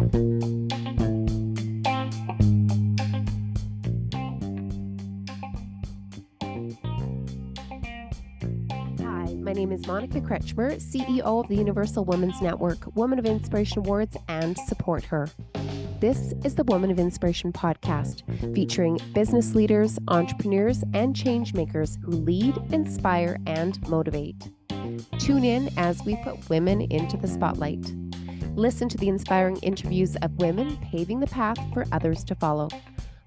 Hi, my name is Monica Kretschmer, CEO of the Universal Women's Network, Woman of Inspiration Awards, and support her. This is the Woman of Inspiration podcast, featuring business leaders, entrepreneurs, and change makers who lead, inspire, and motivate. Tune in as we put women into the spotlight. Listen to the inspiring interviews of women paving the path for others to follow.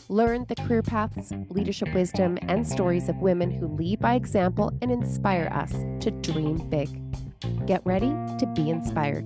Learn the career paths, leadership wisdom, and stories of women who lead by example and inspire us to dream big. Get ready to be inspired.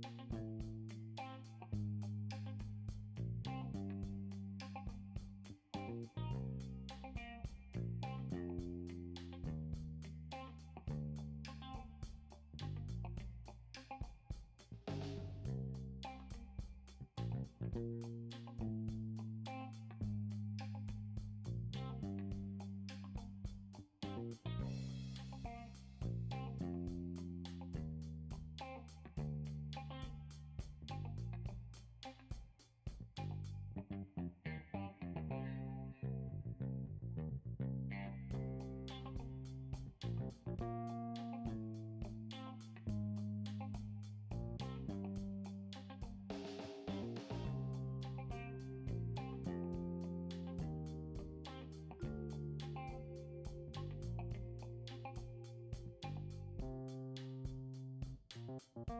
thank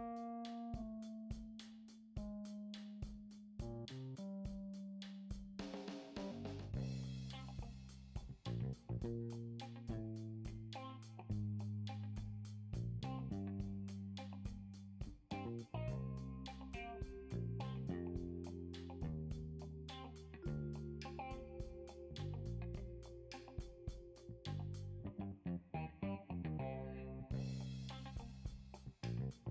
you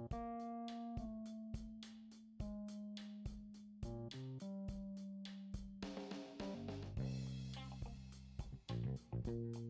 thank you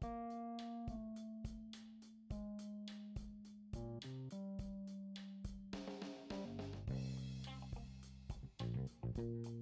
thank you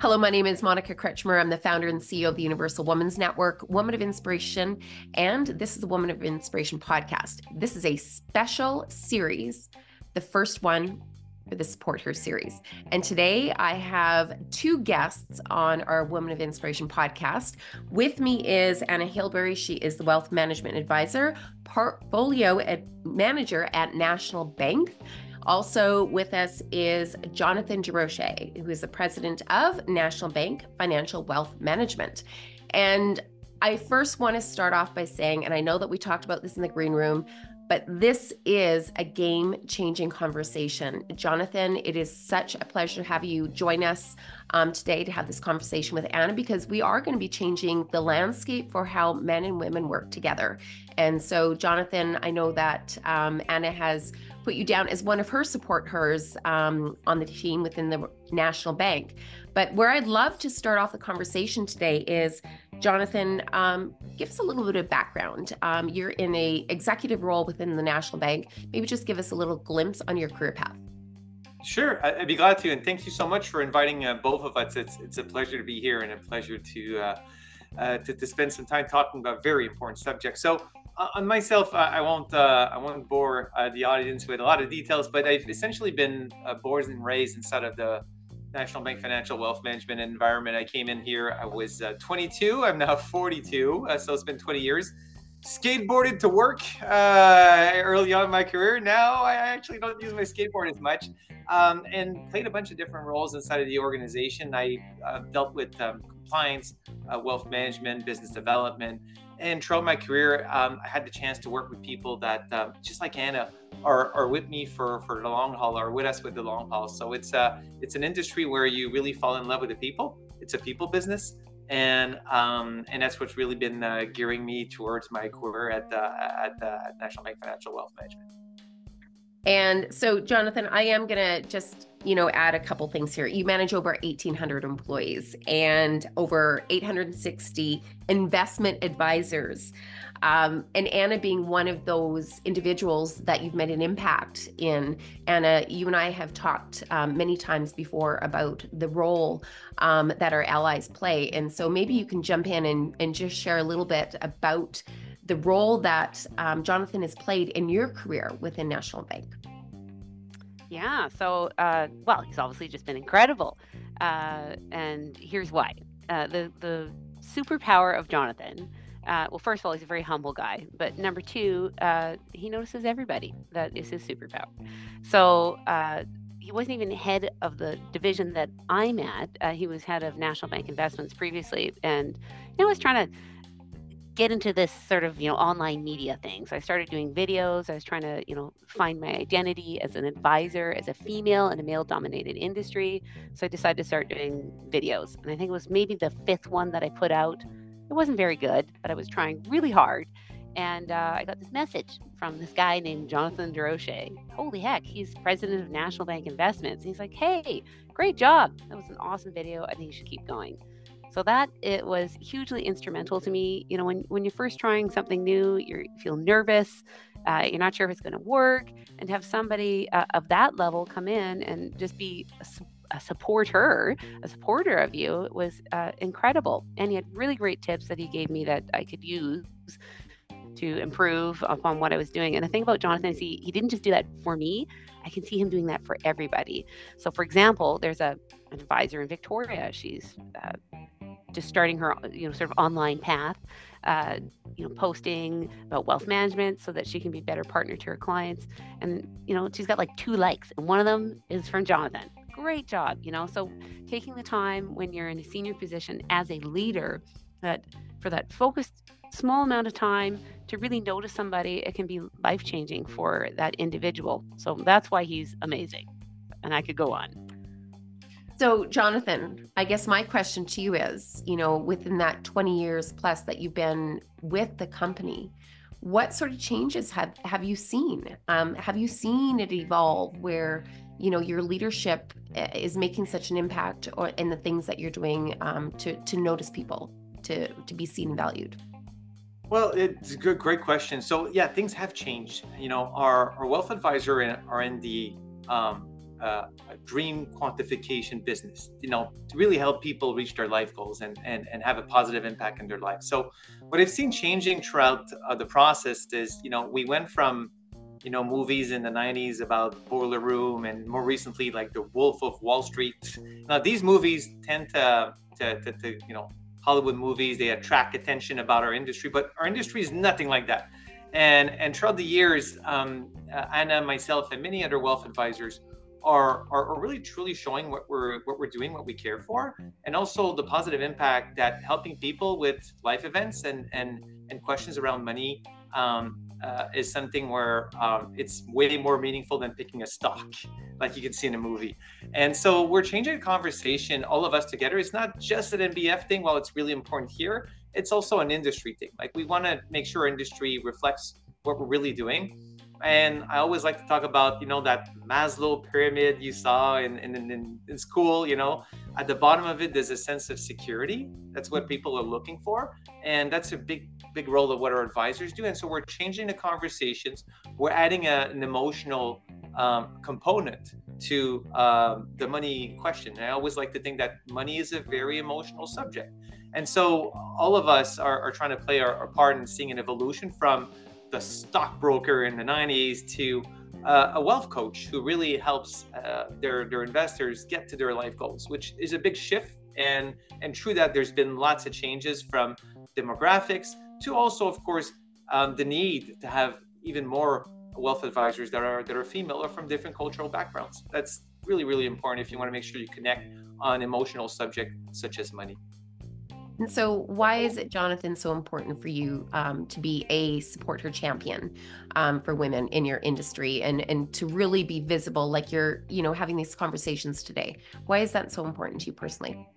Hello, my name is Monica Kretschmer. I'm the founder and CEO of the Universal Women's Network, Woman of Inspiration, and this is the Woman of Inspiration podcast. This is a special series, the first one for the Support Her series. And today I have two guests on our Woman of Inspiration podcast. With me is Anna Hilberry. She is the Wealth Management Advisor, Portfolio Manager at National Bank. Also with us is Jonathan Durocher, who is the president of National Bank Financial Wealth Management. And I first want to start off by saying, and I know that we talked about this in the green room, but this is a game changing conversation. Jonathan, it is such a pleasure to have you join us um, today to have this conversation with Anna because we are going to be changing the landscape for how men and women work together. And so, Jonathan, I know that um, Anna has put you down as one of her support hers um, on the team within the National Bank. But where I'd love to start off the conversation today is, Jonathan, um, give us a little bit of background. Um, you're in a executive role within the National Bank. Maybe just give us a little glimpse on your career path. Sure, I'd be glad to, and thank you so much for inviting uh, both of us. It's it's a pleasure to be here and a pleasure to uh, uh, to, to spend some time talking about very important subjects. So, on myself, I won't uh, I won't bore uh, the audience with a lot of details, but I've essentially been uh, born and raised inside of the National Bank Financial Wealth Management environment. I came in here. I was uh, 22. I'm now 42, uh, so it's been 20 years. Skateboarded to work early on in my career. Now I actually don't use my skateboard as much, um, and played a bunch of different roles inside of the organization. I dealt with um, compliance, wealth management, business development and throughout my career, um, I had the chance to work with people that, um, just like Anna, are, are with me for, for the long haul, are with us with the long haul. So it's a uh, it's an industry where you really fall in love with the people. It's a people business, and um, and that's what's really been uh, gearing me towards my career at uh, at, uh, at National Bank Financial Wealth Management. And so, Jonathan, I am going to just, you know, add a couple things here. You manage over 1,800 employees and over 860 investment advisors. Um, and Anna being one of those individuals that you've made an impact in. Anna, you and I have talked um, many times before about the role um, that our allies play. And so maybe you can jump in and, and just share a little bit about the role that um, Jonathan has played in your career within National Bank. Yeah, so, uh, well, he's obviously just been incredible. Uh, and here's why uh, the, the superpower of Jonathan. Uh, well, first of all, he's a very humble guy. But number two, uh, he notices everybody. That is his superpower. So uh, he wasn't even head of the division that I'm at. he was head of National Bank Investments previously, and know, was trying to get into this sort of you know online media thing. So i started doing videos. I was trying to you know find my identity as an advisor as a female in a male dominated industry. So i decided to start doing videos. And i think it was maybe the fifth one that i put out. It wasn't very good but i was trying really hard. And uh, i got this message from this guy named jonathan durocher holy heck he's president of national bank investments. He's like hey great job. That was an awesome video. I think you should keep going so that it was hugely instrumental to me. You know, when when you're first trying something new, you feel nervous, uh, you're not sure if it's going to work, and to have somebody uh, of that level come in and just be a, a supporter, a supporter of you was uh, incredible. And he had really great tips that he gave me that I could use to improve upon what I was doing. And the thing about Jonathan is he, he didn't just do that for me. I can see him doing that for everybody. So, for example, there's a an advisor in Victoria. She's uh, just starting her you know sort of online path uh, you know posting about wealth management so that she can be a better partner to her clients. And you know she's got like two likes and one of them is from jonathan. Great job you know? So taking the time when you're in a senior position as a leader that for that focused small amount of time to really notice somebody it can be life changing for that individual. So that's why he's amazing and i could go on so, Jonathan, I guess my question to you is you know, within that 20 years plus that you've been with the company, what sort of changes have, have you seen? Um, have you seen it evolve where, you know, your leadership eh, is making such an impact or in the things that you're doing um, to, to notice people, to, to be seen and valued? Well, it's a good, great question. So yeah, things have changed. You know, our, our wealth advisor and in the um, uh, a dream quantification business, you know, to really help people reach their life goals and, and, and have a positive impact in their life. So, what I've seen changing throughout uh, the process is, you know, we went from, you know, movies in the 90s about Boiler Room and more recently, like The Wolf of Wall Street. Now, these movies tend to, to, to, to you know, Hollywood movies, they attract attention about our industry, but our industry is nothing like that. And, and throughout the years, um, uh, Anna, myself, and many other wealth advisors, are, are, really truly showing what we're what we're doing, what we care for, and also the positive impact that helping people with life events and and and questions around money um, uh, is something where um, it's way more meaningful than picking a stock, like you can see in a movie. And so we're changing the conversation, all of us together. It's not just an NBF thing. While it's really important here, it's also an industry thing. Like we want to make sure industry reflects what we're really doing and I always like to talk about, you know, that Maslow pyramid you saw in, in, in, in, school, you know, at the bottom of it, there's a sense of security. That's what people are looking for. And that's a big, big role of what our advisors do. And so we're changing the conversations. We're adding a, an emotional um, component to um, the money question. And I always like to think that money is a very emotional subject. And so all of us are, are trying to play our, our part in seeing an evolution from the stockbroker in the 90s to uh, a wealth coach who really helps uh, their their investors get to their life goals, which is a big shift. And and true that there's been lots of changes from demographics to also, of course, um, the need to have even more wealth advisors that are that are female or from different cultural backgrounds. That's really really important if you want to make sure you connect on emotional subject such as money. And so, why is it, Jonathan, so important for you um, to be a support her champion um, for women in your industry and and to really be visible, like you're, you know, having these conversations today? Why is that so important to you personally?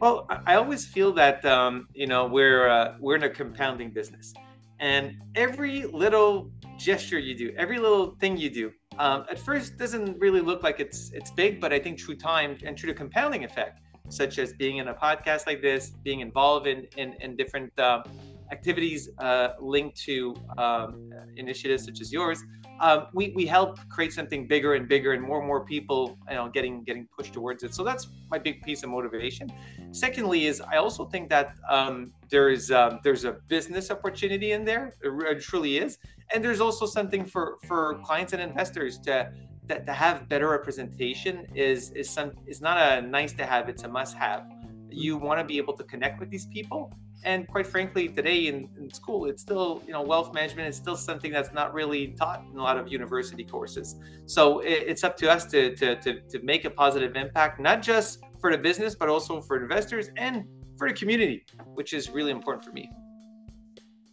Well, I always feel that um, you know we're uh, we're in a compounding business, and every little gesture you do, every little thing you do, um, at first doesn't really look like it's it's big, but I think through time and through the compounding effect, such as being in a podcast like this, being involved in in, in different uh, activities uh, linked to um, initiatives such as yours, um, we, we help create something bigger and bigger and more and more people you know getting getting pushed towards it. So that's my big piece of motivation. Secondly is i also think that um, there's um, there's a business opportunity in there. It truly is. And there's also something for for clients and investors to that to have better representation is is some is not a nice to have it's a must have. You want to be able to connect with these people. And quite frankly today in, in, school it's still you know wealth management is still something that's not really taught in a lot of university courses. So it, it's up to us to, to, to, to make a positive impact not just for the business but also for investors and for the community which is really important for me.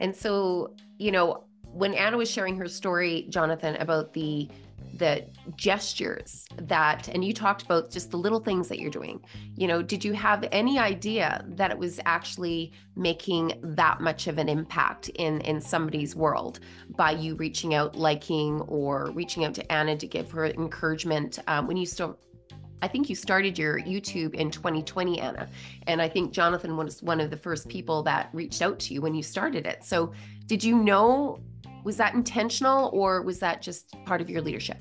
And so you know when anna was sharing her story jonathan about the the gestures that and you talked about just the little things that you're doing you know did you have any idea that it was actually making that much of an impact in in somebody's world by you reaching out liking or reaching out to anna to give her encouragement um, when you still I think you started your YouTube in 2020, Anna. And I think Jonathan was one of the first people that reached out to you when you started it. So, did you know was that intentional or was that just part of your leadership?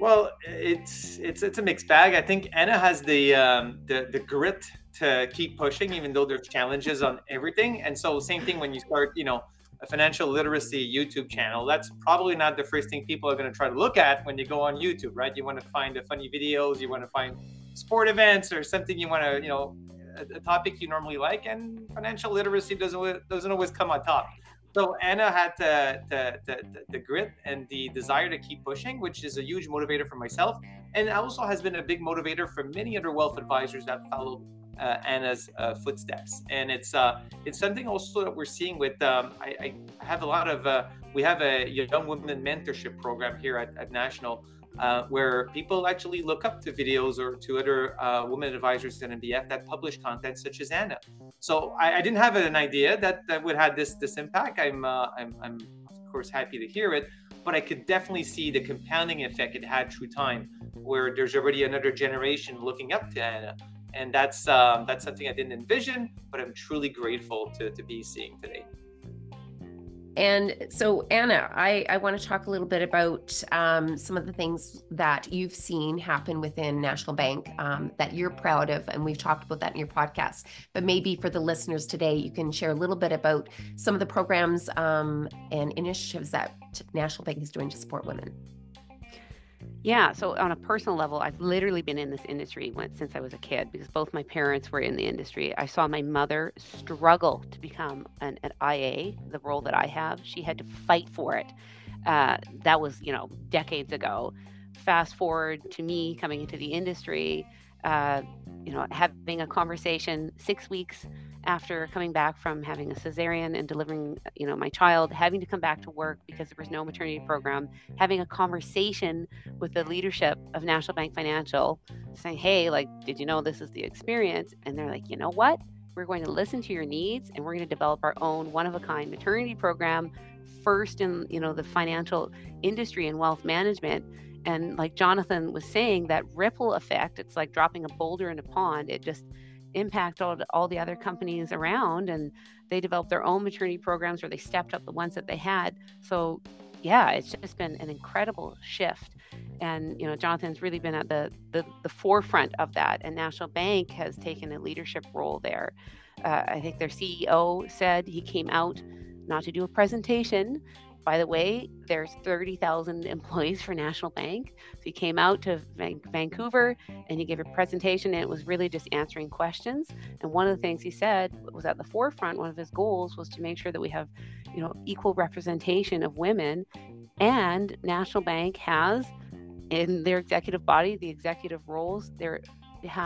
Well, it's it's it's a mixed bag. I think Anna has the um, the the grit to keep pushing, even though there's challenges on everything. And so, same thing when you start, you know, a financial literacy YouTube channel. That's probably not the first thing people are going to try to look at when you go on YouTube, right? You want to find the funny videos, you want to find sport events or something you want to, you know, a, a topic you normally like, and financial literacy doesn't doesn't always come on top. So Anna had the, the, the, the, grit and the desire to keep pushing, which is a huge motivator for myself. And also has been a big motivator for many other wealth advisors that followed uh, Anna's uh, footsteps. And it's uh, it's something also that we're seeing with, um, I, I, have a lot of, uh, we have a young women mentorship program here at, at National uh, where people actually look up to videos or to other uh, women advisors in NBF that publish content such as Anna. So I, I, didn't have an idea that that would have this this impact. I'm, uh, I'm I'm of course happy to hear it, but I could definitely see the compounding effect it had through time, where there's already another generation looking up to Anna. And that's um, that's something I didn't envision, but I'm truly grateful to, to be seeing today. And so, Anna, I, I want to talk a little bit about um, some of the things that you've seen happen within National Bank um, that you're proud of. And we've talked about that in your podcast. But maybe for the listeners today, you can share a little bit about some of the programs um, and initiatives that National Bank is doing to support women. Yeah. So on a personal level, I've literally been in this industry since I was a kid because both my parents were in the industry. I saw my mother struggle to become an, an IA, the role that I have. She had to fight for it. Uh, that was, you know, decades ago. Fast forward to me coming into the industry, uh, you know, having a conversation six weeks after coming back from having a cesarean and delivering uh, you know my child having to come back to work because there was no maternity program having a conversation with the leadership of national bank financial saying hey like did you know this is the experience? And they're like you know what? We're going to listen to your needs and we're going to develop our own one of a kind maternity program first in you know the financial industry and wealth management. And like jonathan was saying that ripple effect it's like dropping a boulder in a pond. It just impact all, all the other companies around and they developed their own maternity programs or they stepped up the ones that they had. So yeah it's just been an incredible shift. And you know jonathan's really been at the the, the forefront of that and national bank has taken a leadership role there. Uh, i think their ceo said he came out not to do a presentation by the way, there's 30,000 employees for National Bank. So he came out to Van- Vancouver and he gave a presentation, and it was really just answering questions. And one of the things he said was at the forefront. One of his goals was to make sure that we have, you know, equal representation of women. And National Bank has in their executive body, the executive roles, they're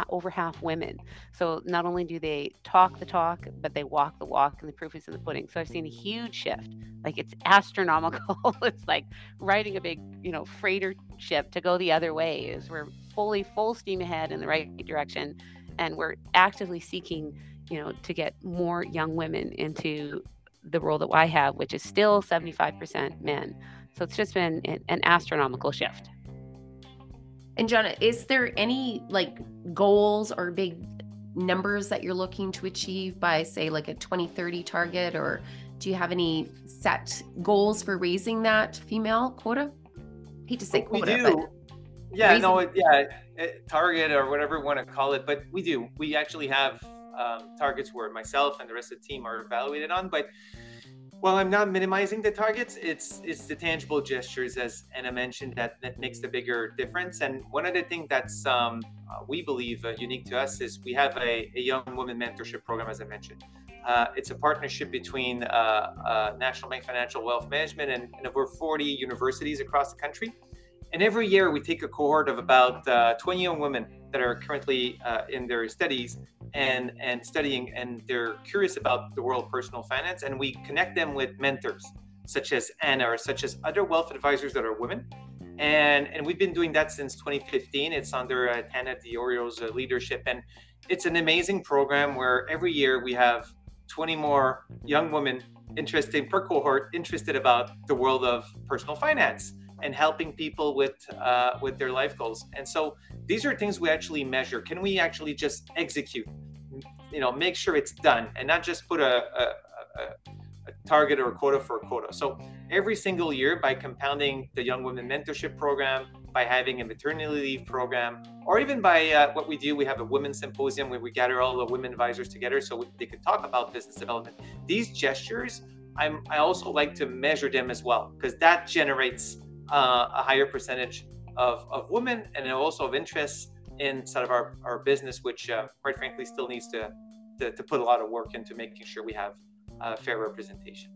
over half women. So not only do they talk the talk, but they walk the walk, and the proof is in the pudding. So I've seen a huge shift. Like it's astronomical. it's like riding a big, you know, freighter ship to go the other way. Is we're fully full steam ahead in the right direction, and we're actively seeking, you know, to get more young women into the role that I have, which is still 75% men. So it's just been an astronomical shift. And Jonna, is there any like goals or big numbers that you're looking to achieve by say like a 2030 target or do you have any set goals for raising that female quota? I hate to say quota, we do. yeah, raising... no, yeah, target or whatever you want to call it, but we do. We actually have um, targets where myself and the rest of the team are evaluated on, but while I'm not minimizing the targets, it's it's the tangible gestures, as Anna mentioned, that that makes the bigger difference. And one of the things that's um, uh, we believe uh, unique to us is we have a, a, young woman mentorship program, as I mentioned. Uh, it's a partnership between uh, uh, National Bank Financial Wealth Management and, and, over 40 universities across the country. And every year we take a cohort of about uh, 20 young women that are currently in their studies and and studying and they're curious about the world of personal finance and we connect them with mentors such as Anna or such as other wealth advisors that are women. And and we've been doing that since 2015 it's under uh, Tana Diorio's uh, leadership. And it's an amazing program where every year we have 20 more young women interested per cohort interested about the world of personal finance and helping people with uh, with their life goals. And so these are things we actually measure. Can we actually just execute? You know, make sure it's done, and not just put a, a, a, a target or a quota for a quota. So every single year, by compounding the Young Women Mentorship Program, by having a maternity leave program, or even by uh, what we do, we have a women's symposium where we gather all the women advisors together so we, they can talk about business development. These gestures, I'm, I also like to measure them as well because that generates uh, a higher percentage of, of women and also of interest inside of our, our business, which uh, quite frankly still needs to, to, to, put a lot of work into making sure we have uh, fair representation.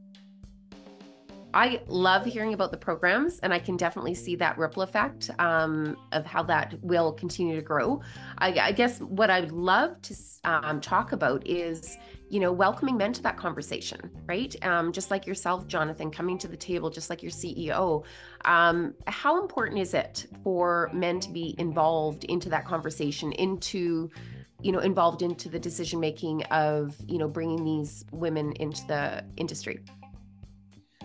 I love hearing about the programs, and I can definitely see that ripple effect um, of how that will continue to grow. I, I guess what I'd love to um, talk about is you know, welcoming men to that conversation, right? Um, just like yourself, Jonathan, coming to the table, just like your CEO. Um, how important is it for men to be involved into that conversation, into, you know, involved into the decision making of, you know, bringing these women into the industry?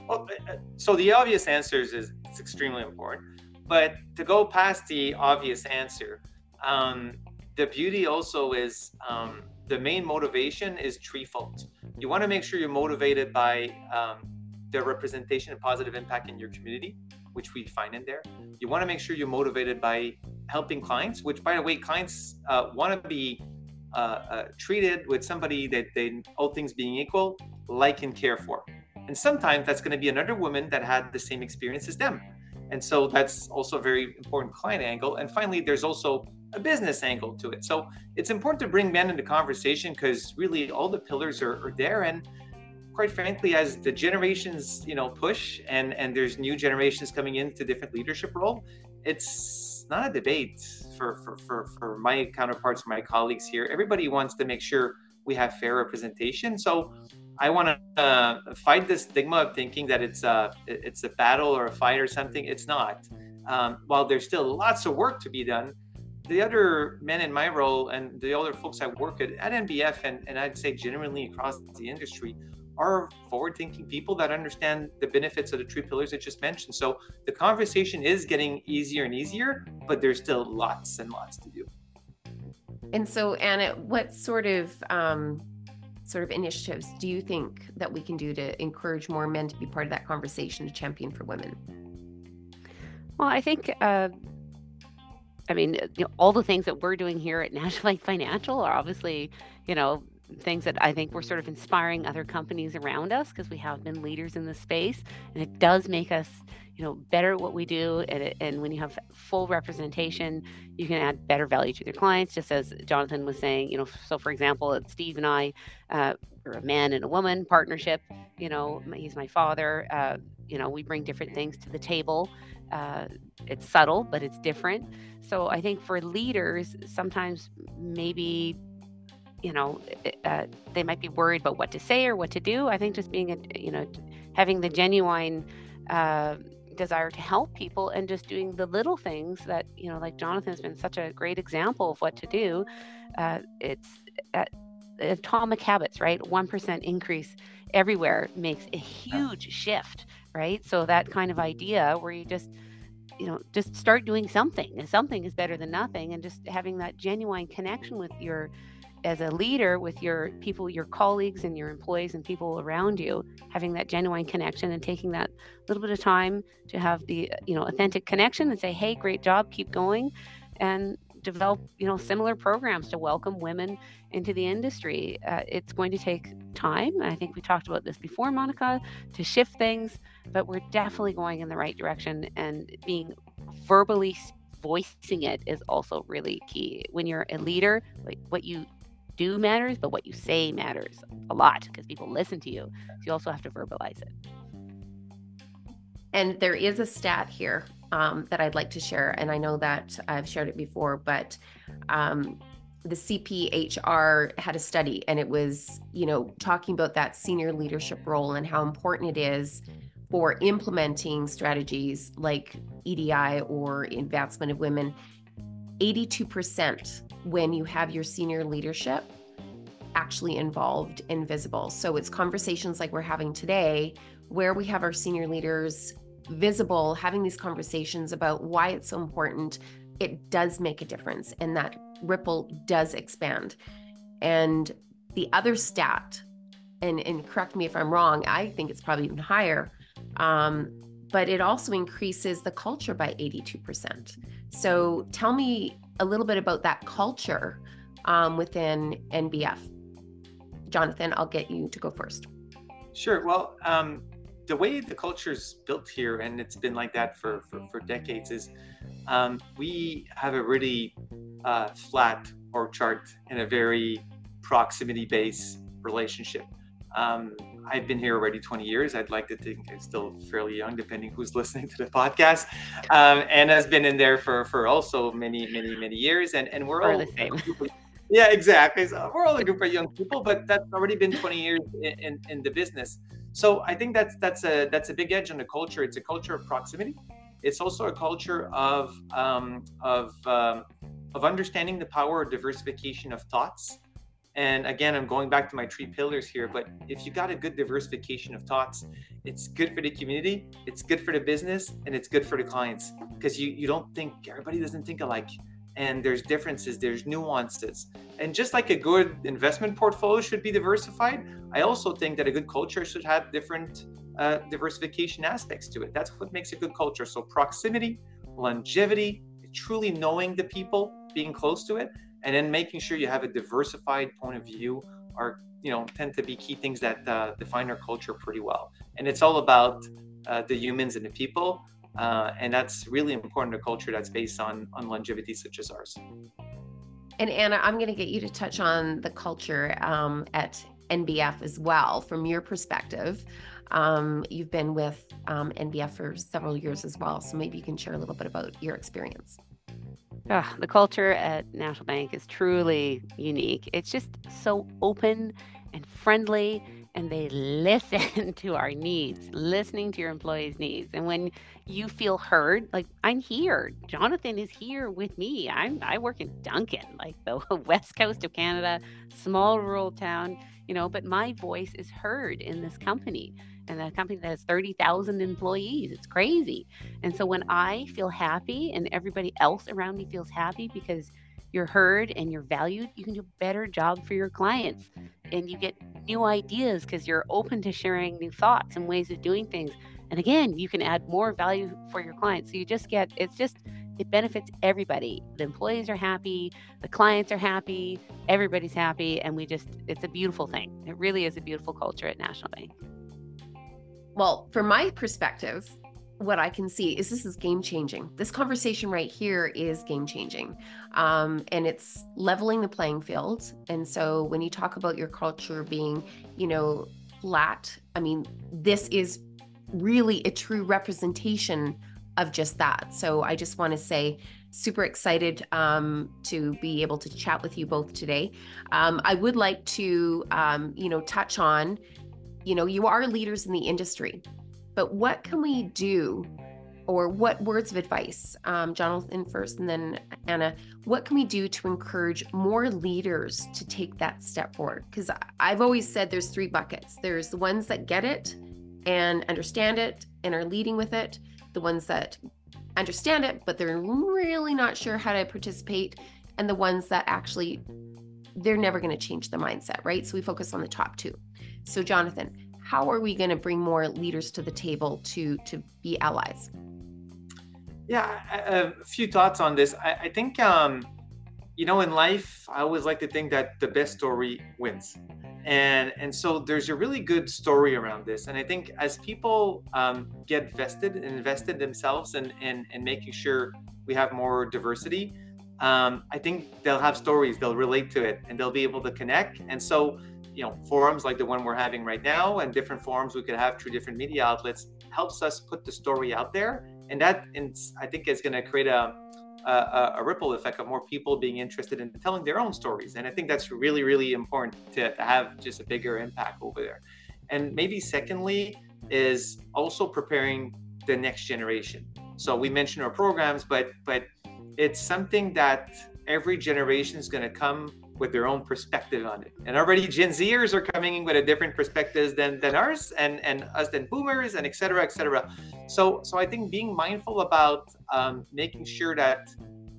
Well, uh, uh, so the obvious answer is it's extremely important, but to go past the obvious answer, um, the beauty also is um, the main motivation is threefold. You want to make sure you're motivated by um, the representation and positive impact in your community, which we find in there. You want to make sure you're motivated by helping clients, which, by the way, clients uh, want to be uh, uh, treated with somebody that they, all things being equal, like and care for. And sometimes that's going to be another woman that had the same experience as them. And so that's also a very important client angle. And finally, there's also a business angle to it. So it's important to bring men into conversation because really all the pillars are, are, there. And quite frankly, as the generations, you know, push and and there's new generations coming into different leadership role, it's not a debate for for for, for my counterparts, my colleagues here. Everybody wants to make sure we have fair representation. So I want to uh, fight this stigma of thinking that it's a it's a battle or a fight or something. It's not. Um, while there's still lots of work to be done, the other men in my role and the other folks I work at at NBF and, and I'd say generally across the industry are forward-thinking people that understand the benefits of the three pillars I just mentioned. So the conversation is getting easier and easier, but there's still lots and lots to do. And so, Anna, what sort of um, sort of initiatives do you think that we can do to encourage more men to be part of that conversation to champion for women? Well, I think uh, I mean, you know, all the things that we're doing here at National Financial are obviously, you know, things that I think we're sort of inspiring other companies around us because we have been leaders in the space, and it does make us, you know, better at what we do. And, and when you have full representation, you can add better value to your clients. Just as Jonathan was saying, you know, so for example, Steve and I, uh, are a man and a woman partnership. You know, he's my father. Uh, you know, we bring different things to the table. Uh, it's subtle, but it's different. So I think for leaders, sometimes maybe you know uh, they might be worried about what to say or what to do i think just being a you know having the genuine uh, desire to help people and just doing the little things that you know like jonathan's been such a great example of what to do uh, it's uh, atomic habits right? 1% increase everywhere makes a huge shift right? So that kind of idea where you just you know just start doing something and something is better than nothing and just having that genuine connection with your as a leader with your people your colleagues and your employees and people around you having that genuine connection and taking that little bit of time to have the you know authentic connection and say hey great job keep going and develop you know similar programs to welcome women into the industry. Uh, it's going to take time. I think we talked about this before monica to shift things but we're definitely going in the right direction and being verbally voicing it is also really key. When you're a leader like what you do matters, but what you say matters a lot because people listen to you. So you also have to verbalize it. And there is a stat here um, that I'd like to share. And I know that I've shared it before, but um, the CPHR had a study and it was, you know, talking about that senior leadership role and how important it is for implementing strategies like EDI or advancement of women. 82% when you have your senior leadership actually involved and visible. So it's conversations like we're having today where we have our senior leaders visible, having these conversations about why it's so important. It does make a difference and that ripple does expand. And the other stat, and, and correct me if I'm wrong, I think it's probably even higher, um, but it also increases the culture by 82%. So tell me a little bit about that culture um, within NBF. Jonathan, I'll get you to go first. Sure. Well, um, the way the culture is built here, and it's been like that for, for, for decades, is um, we have a really uh, flat org chart and a very proximity based relationship. Um, I've been here already 20 years. I'd like to think I'm still fairly young, depending who's listening to the podcast. Um, and has been in there for for also many, many, many years. And and we're, we're all the same. Yeah, exactly. So we're all a group of young people, but that's already been 20 years in, in, in the business. So I think that's that's a that's a big edge on the culture. It's a culture of proximity. It's also a culture of um, of um, of understanding the power of diversification of thoughts and again, I'm going back to my three pillars here, but if you got a good diversification of thoughts, it's good for the community, it's good for the business, and it's good for the clients because you, you don't think everybody doesn't think alike. And there's differences, there's nuances. And just like a good investment portfolio should be diversified, I also think that a good culture should have different uh, diversification aspects to it. That's what makes a good culture. So, proximity, longevity, truly knowing the people, being close to it, and then making sure you have a diversified point of view are you know tend to be key things that uh, define our culture pretty well. And it's all about uh, the humans and the people uh, and that's really important to culture that's based on on longevity such as ours. And anna i'm going to get you to touch on the culture um, at nbf as well from your perspective. Um, you've been with um, nbf for several years as well so maybe you can share a little bit about your experience The culture at National Bank is truly unique. It's just so open and friendly, and they listen to our needs, listening to your employees' needs. And when you feel heard, like I'm here, Jonathan is here with me. I'm I work in Duncan, like the west coast of Canada, small rural town, you know, but my voice is heard in this company and a company that has 30,000 employees. It's crazy. And so when I feel happy and everybody else around me feels happy because you're heard and you're valued, you can do a better job for your clients. And you get new ideas because you're open to sharing new thoughts and ways of doing things. And again, you can add more value for your clients. So you just get it's just it benefits everybody. The employees are happy, the clients are happy, everybody's happy, and we just it's a beautiful thing. It really is a beautiful culture at National Bank. Well, from my perspective, what I can see is this is game changing. This conversation right here is game changing. Um, and it's leveling the playing field. And so when you talk about your culture being, you know, flat, I mean, this is really a true representation of just that. So I just want to say, super excited um, to be able to chat with you both today. Um, I would like to, um, you know, touch on, you know, you are leaders in the industry, but what can we do? Or what words of advice, um, Jonathan first, and then Anna, what can we do to encourage more leaders to take that step forward? Because I've always said there's three buckets there's the ones that get it and understand it and are leading with it, the ones that understand it, but they're really not sure how to participate, and the ones that actually they're never going to change the mindset, right? So we focus on the top two. So Jonathan, how are we going to bring more leaders to the table to to be allies? Yeah, a, few thoughts on this. I, I think um, you know in life, I always like to think that the best story wins and and so there's a really good story around this and i think as people um, get vested and invested themselves in, in in making sure we have more diversity um, i think they'll have stories they'll relate to it and they'll be able to connect and so you know forums like the one we're having right now and different forums we could have through different media outlets helps us put the story out there and that i think is going to create a a, a, ripple effect of more people being interested in telling their own stories. And I think that's really, really important to, to have just a bigger impact over there. And maybe secondly, is also preparing the next generation. So we mentioned our programs, but but it's something that every generation is going to come with their own perspective on it. And already Gen Zers are coming in with a different perspectives than, than ours and, and us than boomers and et cetera, et cetera. So, so I think being mindful about um, making sure that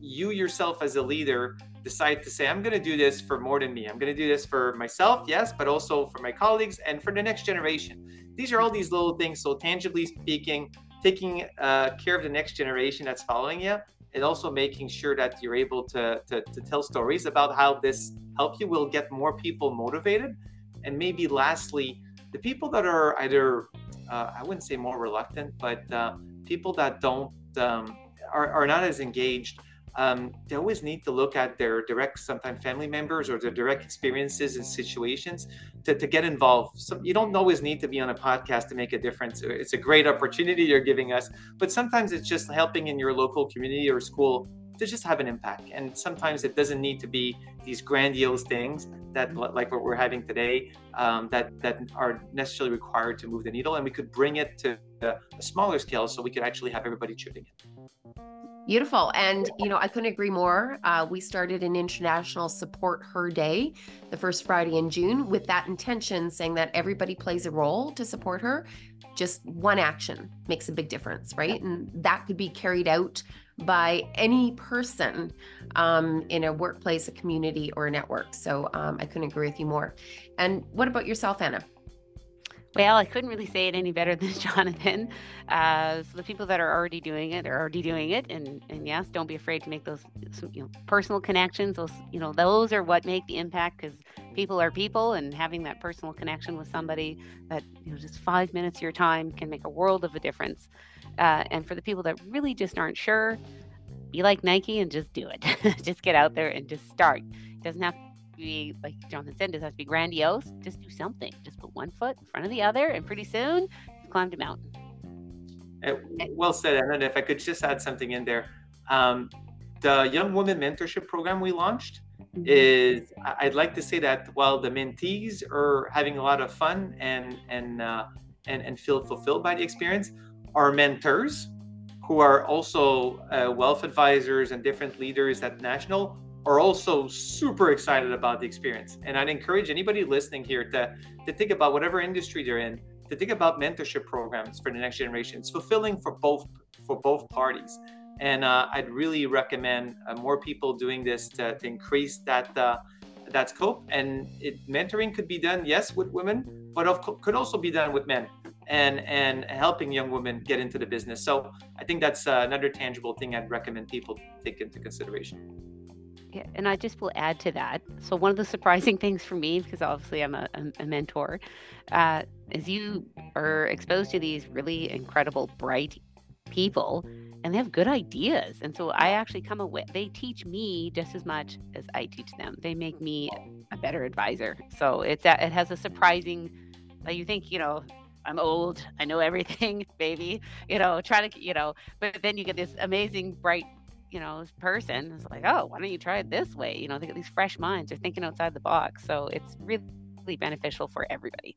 you yourself as a leader decide to say, I'm going to do this for more than me. I'm going to do this for myself, yes, but also for my colleagues and for the next generation. These are all these little things. So tangibly speaking, taking uh, care of the next generation that's following you and also making sure that you're able to, to, to tell stories about how this help you will get more people motivated. And maybe lastly the people that are either uh, i wouldn't say more reluctant but uh, people that don't um, are, are not as engaged um, they always need to look at their direct, sometimes family members or their direct experiences and situations to, to get involved. So you don't always need to be on a podcast to make a difference. It's a great opportunity you're giving us, but sometimes it's just helping in your local community or school to just have an impact. And sometimes it doesn't need to be these grandiose things that, like what we're having today, um, that that are necessarily required to move the needle. And we could bring it to a smaller scale, so we could actually have everybody chipping in. Beautiful. And, you know, I couldn't agree more. Uh, we started an international support her day the first Friday in June with that intention, saying that everybody plays a role to support her. Just one action makes a big difference, right? And that could be carried out by any person um, in a workplace, a community, or a network. So um, I couldn't agree with you more. And what about yourself, Anna? Well, I couldn't really say it any better than Jonathan. Uh, so the people that are already doing it are already doing it, and and yes, don't be afraid to make those you know personal connections. Those you know those are what make the impact because people are people, and having that personal connection with somebody that you know just five minutes of your time can make a world of a difference. Uh, and for the people that really just aren't sure, be like Nike and just do it. just get out there and just start. It doesn't have be like Jonathan said, doesn't have to be grandiose. Just do something. Just put one foot in front of the other, and pretty soon you've climbed a mountain. Uh, well said, And If I could just add something in there, um, the Young Women Mentorship Program we launched mm-hmm. is I'd like to say that while the mentees are having a lot of fun and and uh, and and feel fulfilled by the experience, our mentors, who are also uh, wealth advisors and different leaders at national, are also super excited about the experience. And I'd encourage anybody listening here to, to think about whatever industry they're in, to think about mentorship programs for the next generation. It's fulfilling for both for both parties. And uh, I'd really recommend uh, more people doing this to, to increase that uh, that scope. And it, mentoring could be done, yes, with women, but of, could also be done with men. and and helping young women get into the business. So I think that's uh, another tangible thing I'd recommend people take into consideration. Yeah, and I just will add to that. So one of the surprising things for me, because obviously I'm a, a mentor, uh, is you are exposed to these really incredible, bright people, and they have good ideas. And so I actually come away. They teach me just as much as I teach them. They make me a better advisor. So it's it has a surprising. Like you think you know I'm old, I know everything, baby. You know, try to, you know, but then you get this amazing, bright you know, person is like, oh, why don't you try it this way? You know, they get these fresh minds. They're thinking outside the box. So it's really beneficial for everybody.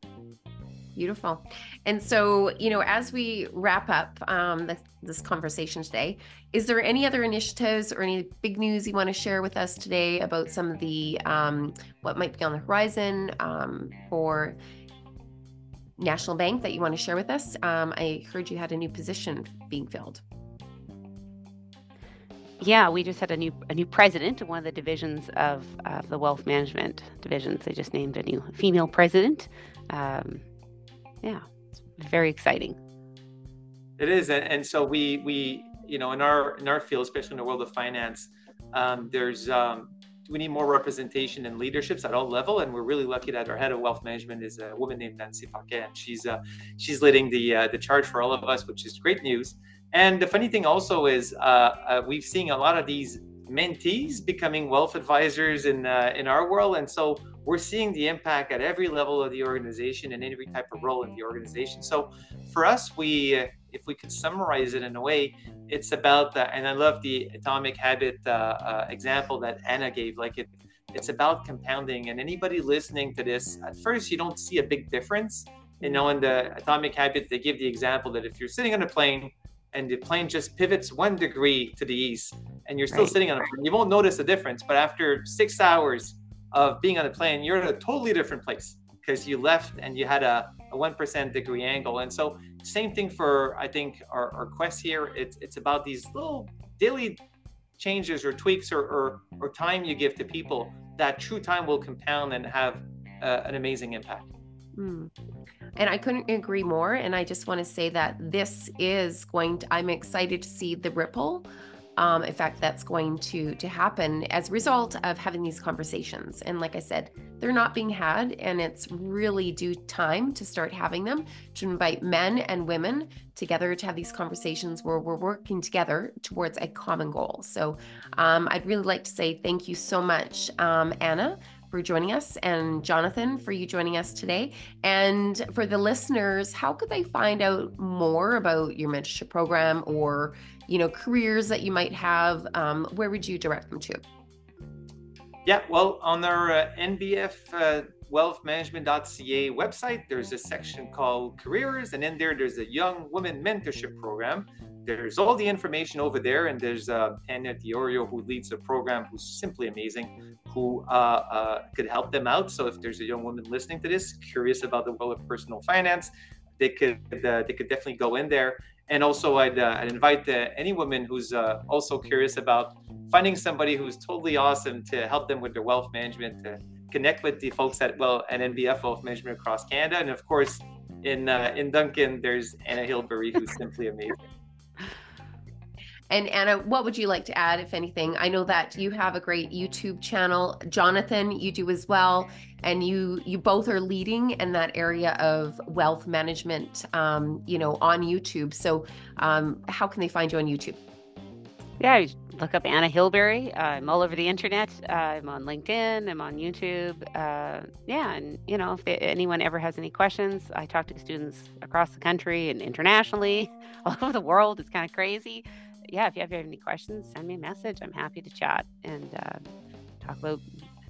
Beautiful. And so, you know, as we wrap up um, this, this conversation today, is there any other initiatives or any big news you want to share with us today about some of the um, what might be on the horizon um, for National Bank that you want to share with us? Um, I heard you had a new position being filled yeah, we just had a new a new president of one of the divisions of, of the wealth management divisions. They just named a new female president. Um, yeah, it's very exciting. It is, and, and so we we you know in our in our field, especially in the world of finance, um, there's um, we need more representation in leaderships at all level, and we're really lucky that our head of wealth management is a woman named Nancy Paquet, and she's uh, she's leading the uh, the charge for all of us, which is great news. And the funny thing also is uh, uh, we've seen a lot of these mentees becoming wealth advisors in uh, in our world, and so we're seeing the impact at every level of the organization and every type of role in the organization. So for us, we uh, if we could summarize it in a way, it's about and I love the atomic habit uh, uh, example that Anna gave. Like it, it's about compounding. And anybody listening to this, at first you don't see a big difference. You know, in the atomic habit, they give the example that if you're sitting on a plane and the plane just pivots one degree to the east and you're still right. sitting on a plane, you won't notice a difference. But after six hours of being on a plane, you're in a totally different place because you left and you had a, a 1% degree angle. And so, same thing for, I think, our, our quest here. It's, it's about these little daily changes or tweaks or, or, or time you give to people that true time will compound and have uh, an amazing impact. Mm. And I couldn't agree more. And I just want to say that this is going to, I'm excited to see the ripple um, effect that's going to to happen as a result of having these conversations. And like I said, they're not being had, and it's really due time to start having them to invite men and women together to have these conversations where we're working together towards a common goal. So um, I'd really like to say thank you so much, um, Anna for joining us and Jonathan for you joining us today. And for the listeners, how could they find out more about your mentorship program or, you know, careers that you might have? Um, where would you direct them to? Yeah, well, on our uh, NBF uh, wealthmanagement.ca website, there's a section called careers, and in there, there's a young woman mentorship program there's all the information over there, and there's uh, Tanya Diorio who leads the program, who's simply amazing, who uh, uh, could help them out. So if there's a young woman listening to this, curious about the world of personal finance, they could uh, they could definitely go in there. And also, I'd, uh, I'd invite uh, any woman who's also curious about finding somebody who's totally awesome to help them with their wealth management to connect with the folks at well and NBF Wealth Management across Canada, and of course in in Duncan, there's Anna Hilberry, who's simply amazing. And Anna, what would you like to add, if anything? I know that you have a great YouTube channel. Jonathan, you do as well, and you you both are leading in that area of wealth management, um, you know, on YouTube. So, um, how can they find you on YouTube? Yeah, look up Anna Hilberry. Uh, I'm all over the internet. Uh, I'm on LinkedIn. I'm on YouTube. Uh, yeah, and you know, if anyone ever has any questions, I talk to students across the country and internationally, all over the world. It's kind of crazy yeah, if you have any questions, send me a message. I'm happy to chat and uh, talk about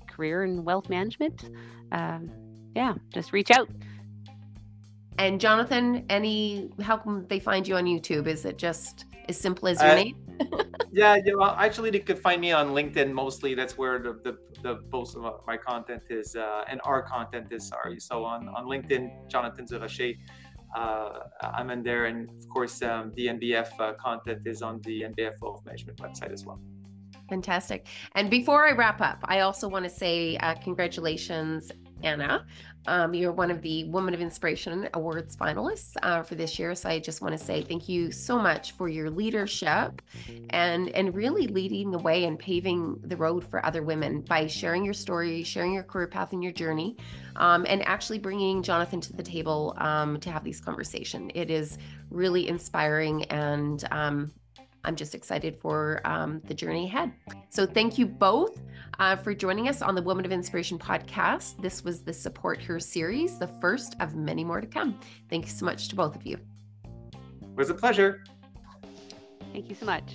career and wealth management. Um, yeah, just reach out. And Jonathan, any how can they find you on YouTube? Is it just as simple as your uh, name? yeah, yeah, well, actually, they could find me on LinkedIn mostly. That's where the the, the most of my content is, uh, and our content is. Sorry, so on on LinkedIn, Jonathan Durocher uh, I'm in there. And of course, um, the NBF uh, content is on the NBF Wealth Management website as well. Fantastic. And before I wrap up, I also want to say uh, congratulations Anna. Um, you're one of the Woman of Inspiration Awards finalists uh, for this year. So I just want to say thank you so much for your leadership and and really leading the way and paving the road for other women by sharing your story, sharing your career path and your journey, um, and actually bringing Jonathan to the table um, to have these conversation. It is really inspiring and um, I'm just excited for um, the journey ahead. So, thank you both uh, for joining us on the Woman of Inspiration podcast. This was the Support Her series, the first of many more to come. Thank you so much to both of you. It was a pleasure. Thank you so much.